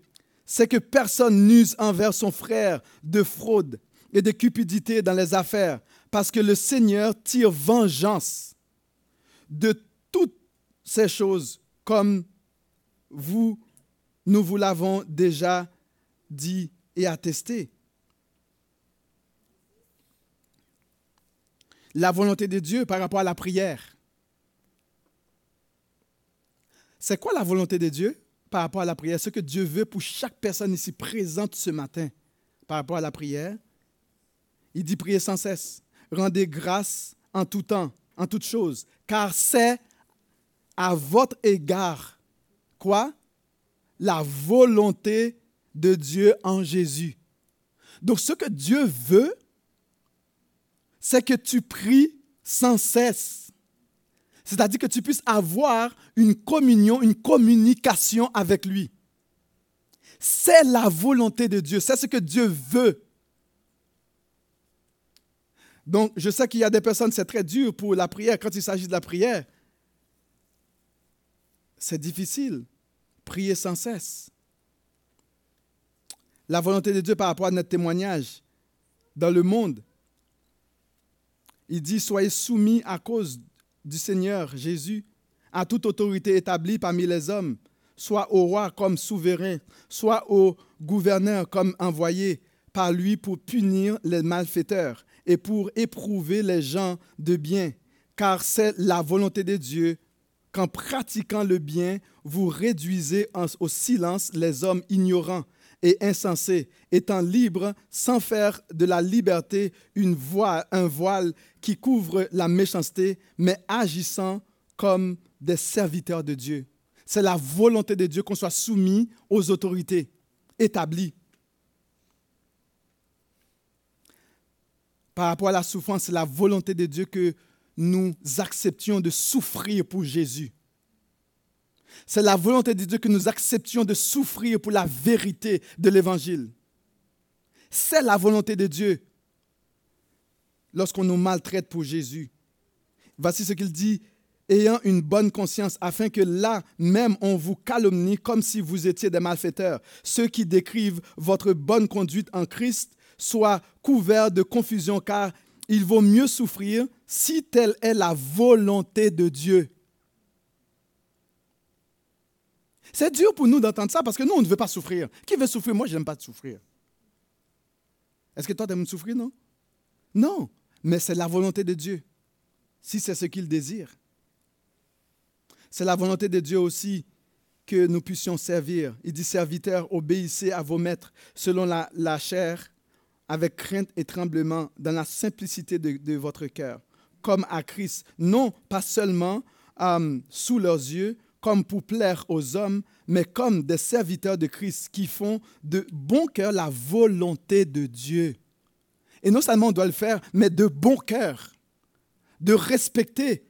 [SPEAKER 1] C'est que personne n'use envers son frère de fraude et de cupidité dans les affaires, parce que le Seigneur tire vengeance de toutes ces choses, comme vous, nous vous l'avons déjà dit et attesté. la volonté de Dieu par rapport à la prière. C'est quoi la volonté de Dieu par rapport à la prière? Ce que Dieu veut pour chaque personne ici présente ce matin par rapport à la prière. Il dit prier sans cesse. Rendez grâce en tout temps, en toutes choses, car c'est à votre égard quoi? La volonté de Dieu en Jésus. Donc ce que Dieu veut, c'est que tu pries sans cesse. C'est-à-dire que tu puisses avoir une communion, une communication avec lui. C'est la volonté de Dieu, c'est ce que Dieu veut. Donc, je sais qu'il y a des personnes, c'est très dur pour la prière. Quand il s'agit de la prière, c'est difficile. Prier sans cesse. La volonté de Dieu par rapport à notre témoignage dans le monde. Il dit, soyez soumis à cause du Seigneur Jésus à toute autorité établie parmi les hommes, soit au roi comme souverain, soit au gouverneur comme envoyé par lui pour punir les malfaiteurs et pour éprouver les gens de bien, car c'est la volonté de Dieu qu'en pratiquant le bien, vous réduisez au silence les hommes ignorants et insensés, étant libres sans faire de la liberté une voile, un voile qui couvre la méchanceté, mais agissant comme des serviteurs de Dieu. C'est la volonté de Dieu qu'on soit soumis aux autorités établies. Par rapport à la souffrance, c'est la volonté de Dieu que nous acceptions de souffrir pour Jésus. C'est la volonté de Dieu que nous acceptions de souffrir pour la vérité de l'Évangile. C'est la volonté de Dieu lorsqu'on nous maltraite pour Jésus. Voici ce qu'il dit, ayant une bonne conscience, afin que là même on vous calomnie comme si vous étiez des malfaiteurs. Ceux qui décrivent votre bonne conduite en Christ soient couverts de confusion, car il vaut mieux souffrir si telle est la volonté de Dieu. C'est dur pour nous d'entendre ça parce que nous, on ne veut pas souffrir. Qui veut souffrir? Moi, je n'aime pas souffrir. Est-ce que toi, tu aimes souffrir, non? Non, mais c'est la volonté de Dieu, si c'est ce qu'il désire. C'est la volonté de Dieu aussi que nous puissions servir. Il dit, serviteurs, obéissez à vos maîtres selon la chair, avec crainte et tremblement, dans la simplicité de, votre cœur, comme à Christ, non pas seulement euh, sous leurs yeux, comme pour plaire aux hommes, mais comme des serviteurs de Christ qui font de bon cœur la volonté de Dieu. Et non seulement on doit le faire, mais de bon cœur, de respecter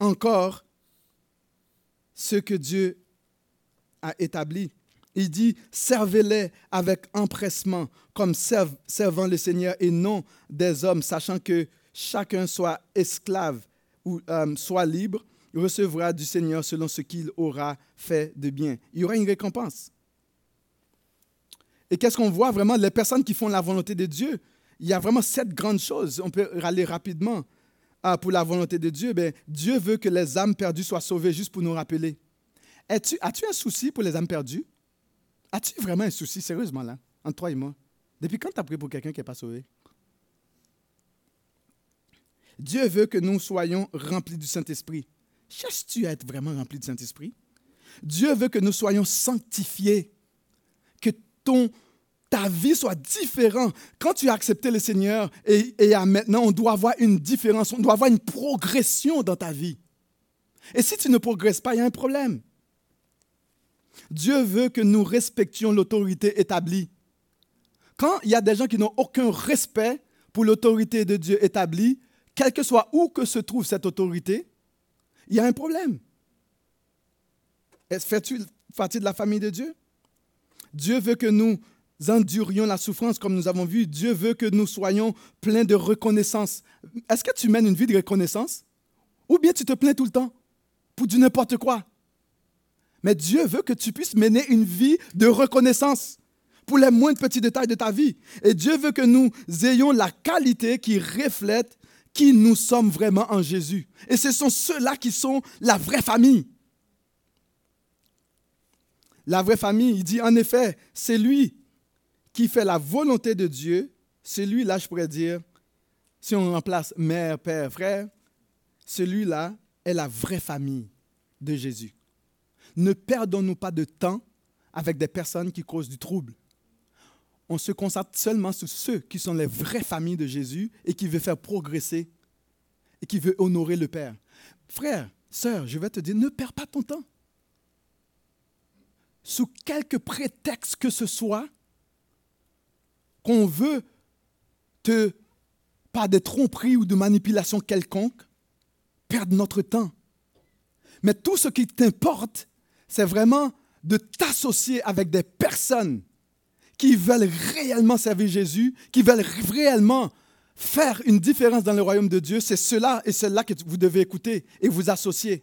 [SPEAKER 1] encore ce que Dieu a établi. Il dit, servez-les avec empressement, comme servant le Seigneur et non des hommes, sachant que chacun soit esclave ou euh, soit libre recevra du Seigneur selon ce qu'il aura fait de bien. Il y aura une récompense. Et qu'est-ce qu'on voit vraiment? Les personnes qui font la volonté de Dieu, il y a vraiment sept grandes choses. On peut aller rapidement ah, pour la volonté de Dieu. Ben, Dieu veut que les âmes perdues soient sauvées, juste pour nous rappeler. As-tu un souci pour les âmes perdues? As-tu vraiment un souci, sérieusement, là, entre toi et moi? Depuis quand tu as prié pour quelqu'un qui n'est pas sauvé? Dieu veut que nous soyons remplis du Saint-Esprit. Cherches-tu à être vraiment rempli du Saint-Esprit? Dieu veut que nous soyons sanctifiés, que ton, ta vie soit différente. Quand tu as accepté le Seigneur et, et maintenant, on doit avoir une différence, on doit avoir une progression dans ta vie. Et si tu ne progresses pas, il y a un problème. Dieu veut que nous respections l'autorité établie. Quand il y a des gens qui n'ont aucun respect pour l'autorité de Dieu établie, quel que soit où que se trouve cette autorité, il y a un problème. Fais-tu partie de la famille de Dieu? Dieu veut que nous endurions la souffrance comme nous avons vu. Dieu veut que nous soyons pleins de reconnaissance. Est-ce que tu mènes une vie de reconnaissance? Ou bien tu te plains tout le temps pour du n'importe quoi? Mais Dieu veut que tu puisses mener une vie de reconnaissance pour les moindres petits détails de ta vie. Et Dieu veut que nous ayons la qualité qui reflète qui nous sommes vraiment en Jésus. Et ce sont ceux-là qui sont la vraie famille. La vraie famille, il dit en effet, c'est lui qui fait la volonté de Dieu. Celui-là, je pourrais dire, si on remplace mère, père, frère, celui-là est la vraie famille de Jésus. Ne perdons-nous pas de temps avec des personnes qui causent du trouble. On se concentre seulement sur ceux qui sont les vraies familles de Jésus et qui veulent faire progresser et qui veulent honorer le Père. Frère, sœur, je vais te dire, ne perds pas ton temps. Sous quelque prétexte que ce soit, qu'on veut te, par des tromperies ou de manipulations quelconques, perdre notre temps. Mais tout ce qui t'importe, c'est vraiment de t'associer avec des personnes qui veulent réellement servir Jésus, qui veulent réellement faire une différence dans le royaume de Dieu. C'est cela et cela que vous devez écouter et vous associer.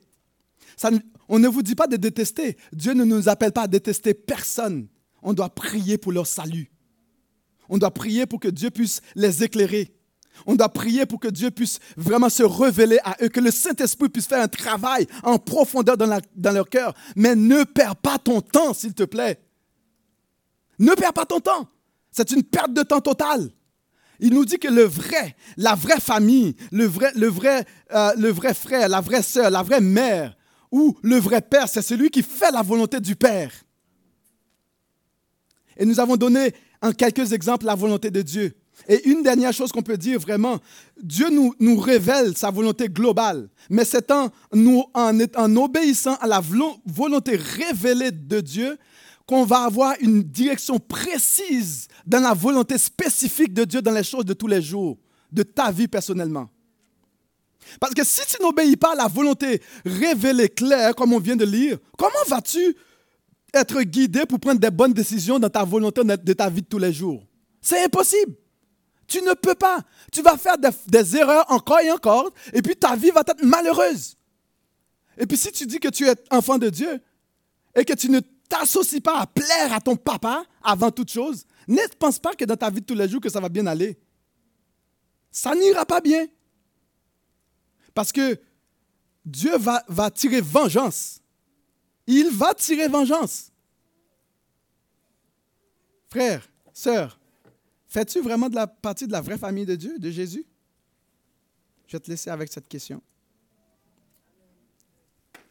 [SPEAKER 1] On ne vous dit pas de détester. Dieu ne nous appelle pas à détester personne. On doit prier pour leur salut. On doit prier pour que Dieu puisse les éclairer. On doit prier pour que Dieu puisse vraiment se révéler à eux, que le Saint-Esprit puisse faire un travail en profondeur dans, leur cœur. Mais ne perds pas ton temps, s'il te plaît. Ne perds pas ton temps. C'est une perte de temps totale. Il nous dit que le vrai, la vraie famille, le vrai, le vrai, euh, le vrai frère, la vraie sœur, la vraie mère ou le vrai père, c'est celui qui fait la volonté du Père. Et nous avons donné en quelques exemples la volonté de Dieu. Et une dernière chose qu'on peut dire vraiment, Dieu nous, nous révèle sa volonté globale, mais c'est en, nous, en, en obéissant à la volonté révélée de Dieu qu'on va avoir une direction précise dans la volonté spécifique de Dieu dans les choses de tous les jours, de ta vie personnellement. Parce que si tu n'obéis pas à la volonté révélée claire, comme on vient de lire, comment vas-tu être guidé pour prendre des bonnes décisions dans ta volonté de ta vie de tous les jours? C'est impossible. Tu ne peux pas. Tu vas faire des, erreurs encore et encore, et puis ta vie va être malheureuse. Et puis si tu dis que tu es enfant de Dieu et que tu ne t'associes pas à plaire à ton papa avant toute chose, ne pense pas que dans ta vie de tous les jours que ça va bien aller. Ça n'ira pas bien. Parce que Dieu va, va tirer vengeance il va tirer vengeance. Frère, sœur, fais-tu vraiment partie de la vraie famille de Dieu, de Jésus? Je vais te laisser avec cette question.